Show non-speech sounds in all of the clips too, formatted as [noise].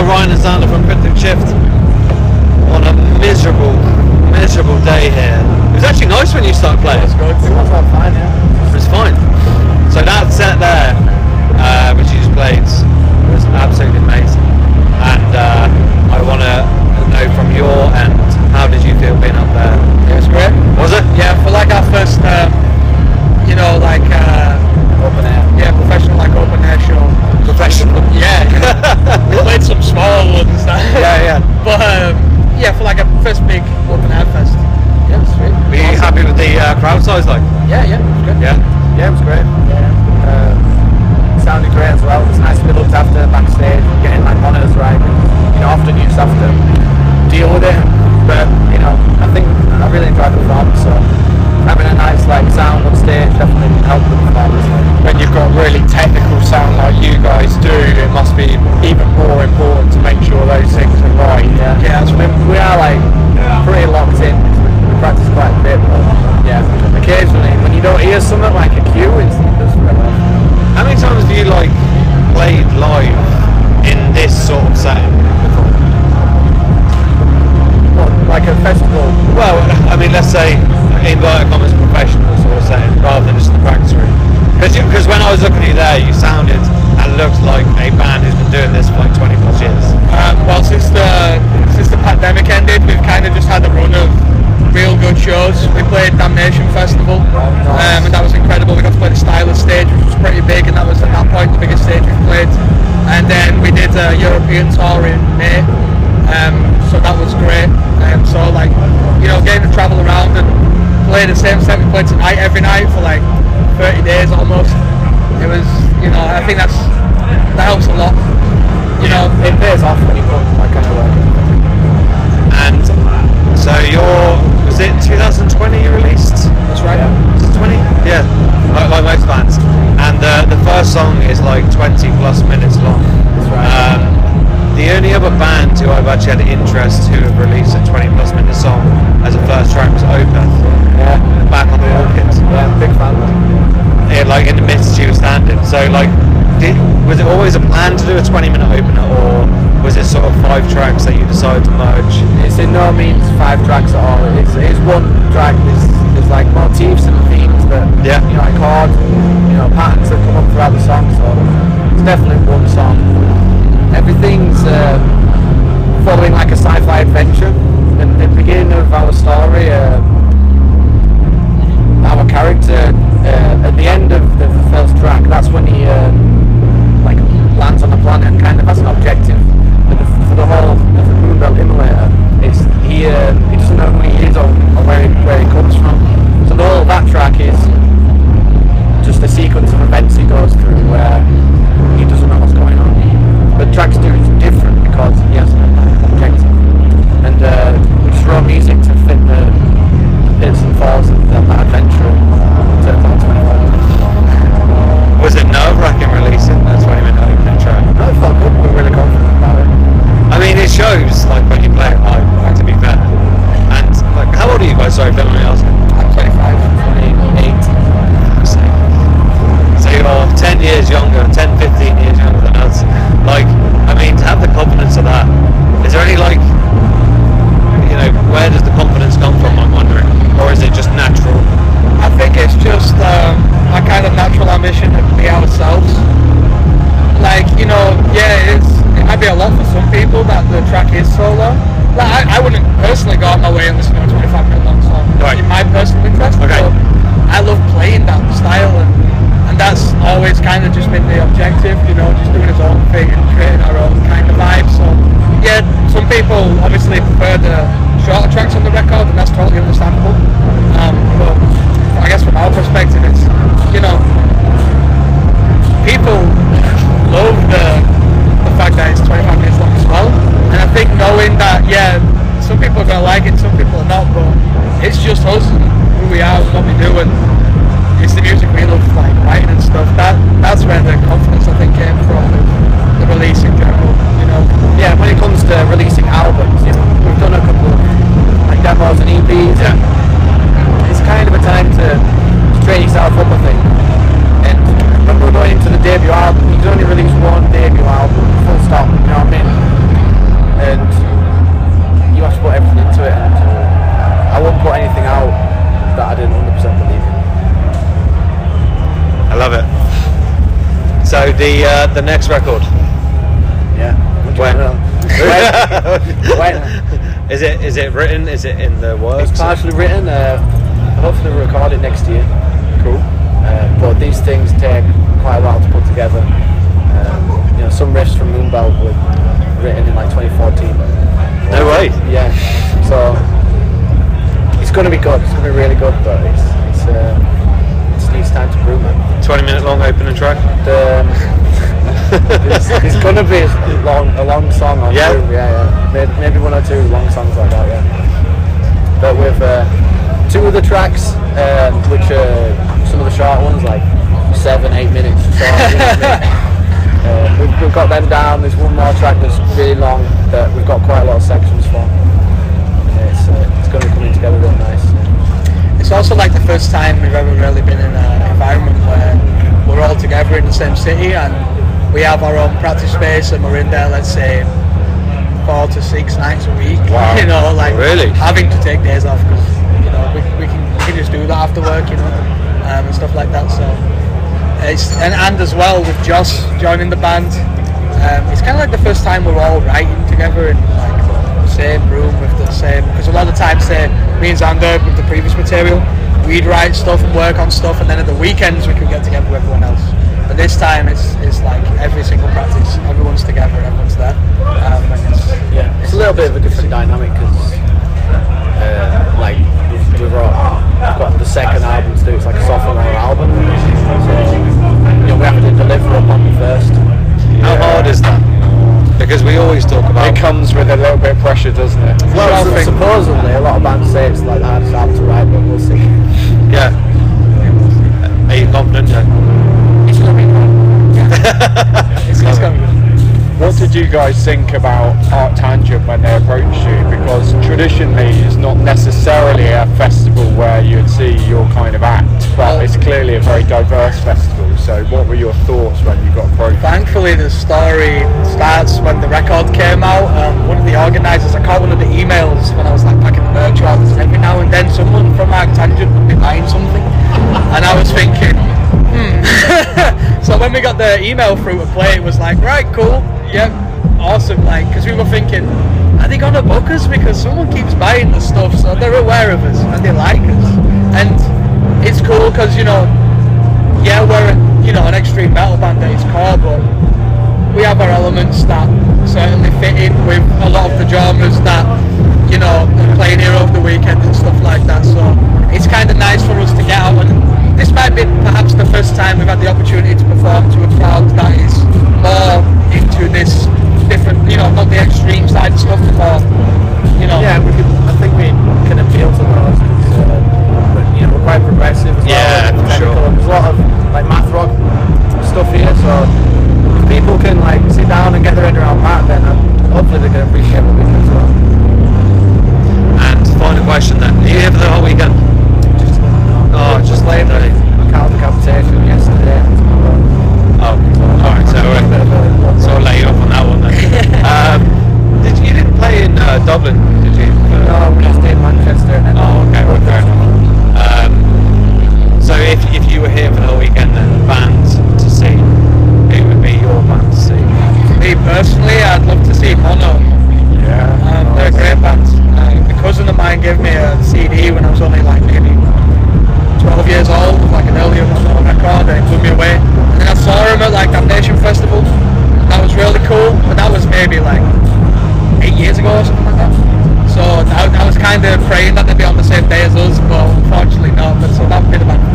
Hi Ryan and Xander from Cryptic Shift on a miserable, miserable day here. It was actually nice when you started playing. It was all fine, yeah. It was fine. So that set there, uh, which you just played, was absolutely amazing. And uh, I want to know from your end, how did you feel being up there? It was great. Was it? Yeah, for like our first, um, you know, like uh, Open air. yeah, professional like open air show. Professional. Yeah, we played some small ones. Yeah, yeah. But um, yeah, for like first big open air fest. Yeah, sweet. Were you happy with the uh, crowd size? Like, Yeah, yeah, it was good. yeah. Yeah, it was great. Yeah. Um, sounded great as well. It was nice to be looked after backstage, getting like monitors right. You know, often you just have to deal with it. But, you know, I think I really enjoyed the performance, so having a nice like sound on stage definitely helped with the performance. when you've got really technical sound like you guys do, it must be even more important to make sure those things are right. Yeah, yeah. So we, we are like pretty locked in. We practice quite a bit, but yeah, occasionally when you don't hear something like a cue, it's just How many times have you like played live in this sort of setting Festival, um, and that was incredible. We got to play the Stylus stage, which was pretty big, and that was at that point the biggest stage we've played. And then we did a European tour in May, um, so that was great. And so like, you know, getting to travel around and play the same set we played tonight every night for like 30 days almost. It was, you know, I think that's that helps a lot. You know, It pays off when you put that kind of work. And so you're, was it 2020 you released? that's right. It 20? Yeah, like, like most bands. And uh, the first song is like 20 plus minutes long. That's right. Um, the only other band who I've actually had interest who have released a 20 plus minute song as a first track was Opeth. Yeah. Back on the Orchids. Yeah, big fan. Yeah, like in the midst you were standing. So like, did, was it always a plan to do a 20 minute opener or was it sort of five tracks that you decided to merge? It's in no means five tracks at all. It's, it's one track. There's, there's like motifs and themes that Yeah. you know, like chords, you know, patterns that come up throughout the song. So it's definitely one song. Everything's um, following like a sci-fi adventure. And the beginning of our story, uh, our character uh, Like, you know, yeah, it's, it might be a lot for some people that the track is so long. Like, I, I wouldn't personally go out my way and listen to a 25 minute long song Right. in my personal interest. Okay. But I love playing that style and, and that's always kind of just been the objective, you know, just doing his own thing and creating our own kind of vibe. So, yeah, some people obviously prefer the shorter tracks on the record and that's totally understandable. Um, but I guess from our perspective, it's, you know, people it's 25 minutes long as well. And I think knowing that, yeah, some people are going to like it, some people are not, but it's just us who we are and what we do. And it's the music we love, like writing and stuff. That That's where the confidence, I think, came from, the release in general, you know. Yeah, when it comes to releasing albums, you know, we've done a couple of like demos and EPs. Yeah. And, Uh, the next record. Yeah. When? [laughs] When? When? is it is it written? Is it in the works? It's partially written. Uh, hopefully we'll record it next year. cool. Uh, but these things take quite a while to put together. Um, you know, some riffs from Moonbelt were written in like 2014. No way. Yeah. So it's going to be good. It's going to be really good, but it's it's time to brew, man. Twenty minute long opening track. The, [laughs] it's, it's going to be a long a long song on Yeah? Brew, yeah, yeah. Maybe, one or two long songs like that, yeah. But with uh, two of the tracks, um, which are some of the short ones, like seven, eight minutes short. you know what I mean? [laughs] Uh, we've, we've got them down. There's one more track that's really long that we've got quite a lot of sections for. It's uh, it's going to be coming together real nice. It's also like the first time we've ever really been in an environment where we're all together in the same city and we have our own practice space and we're in there, let's say, four to six nights a week. [laughs] Wow. You know, like Really? having to take days off because you know we, we can we can just do that after work, you know, um, and stuff like that. So it's and, and as well with Joss joining the band, um, it's kind of like the first time we're all writing together and like same room with the same. Because a lot of the times, say me and Xander with the previous material, we'd write stuff and work on stuff, and then at the weekends we could get together with everyone else. But this time it's it's like every single practice, everyone's together, everyone's there. Um, and it's, Yeah, it's a little bit of a different dynamic because, uh, like, we've, we've got, we've got the second album to do. It's like a sophomore album. So, you know, we have to deliver upon the first. How hard is that? Because we always talk about It comes with a little bit of pressure, doesn't it? Well, I su- think- supposedly, a lot of bands say it's like the hardest album to write, but we'll see. yeah. Are you confident? Yeah. it's gonna be fun. [laughs] it's, it's gonna be good. What did you guys think about ArcTanGent when they approached you? Because traditionally it's not necessarily a festival where you'd see your kind of act, but it's clearly a very diverse festival. So what were your thoughts when you approached? Thankfully, the story starts when the record came out. Um, one of the organisers, I caught one of the emails when I was like packing the merch out. and Every now and then, someone from ArcTanGent would be buying something, and I was thinking, hmm. [laughs] so when we got the email through to play, it was like, right, cool, yep, awesome. Like, because we were thinking, are they gonna book us because someone keeps buying the stuff, so they're aware of us and they like us, and it's cool because you know yeah, we're you know an extreme metal band at its core, but we have our elements that certainly fit in with a lot of the genres that you know playing here over the weekend and stuff like that. Hopefully they can appreciate what we do as well. And final question then. Are you here for the whole weekend? Oh, just playing the day. the Cal decapitation yesterday. Oh, alright, so, A mine gave me a CD when I was only like maybe 12 years old, like an earlier Mono record, and it blew me away. And then I saw him at like Damnation Festival. That was really cool, but that was maybe like eight years ago or something like that. So I, I was kind of praying that they'd be on the same day as us, but unfortunately not. But so that would be the band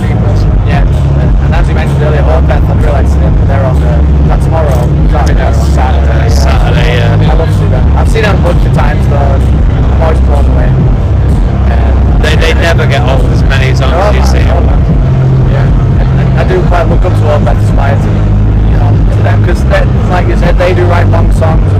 Samsung.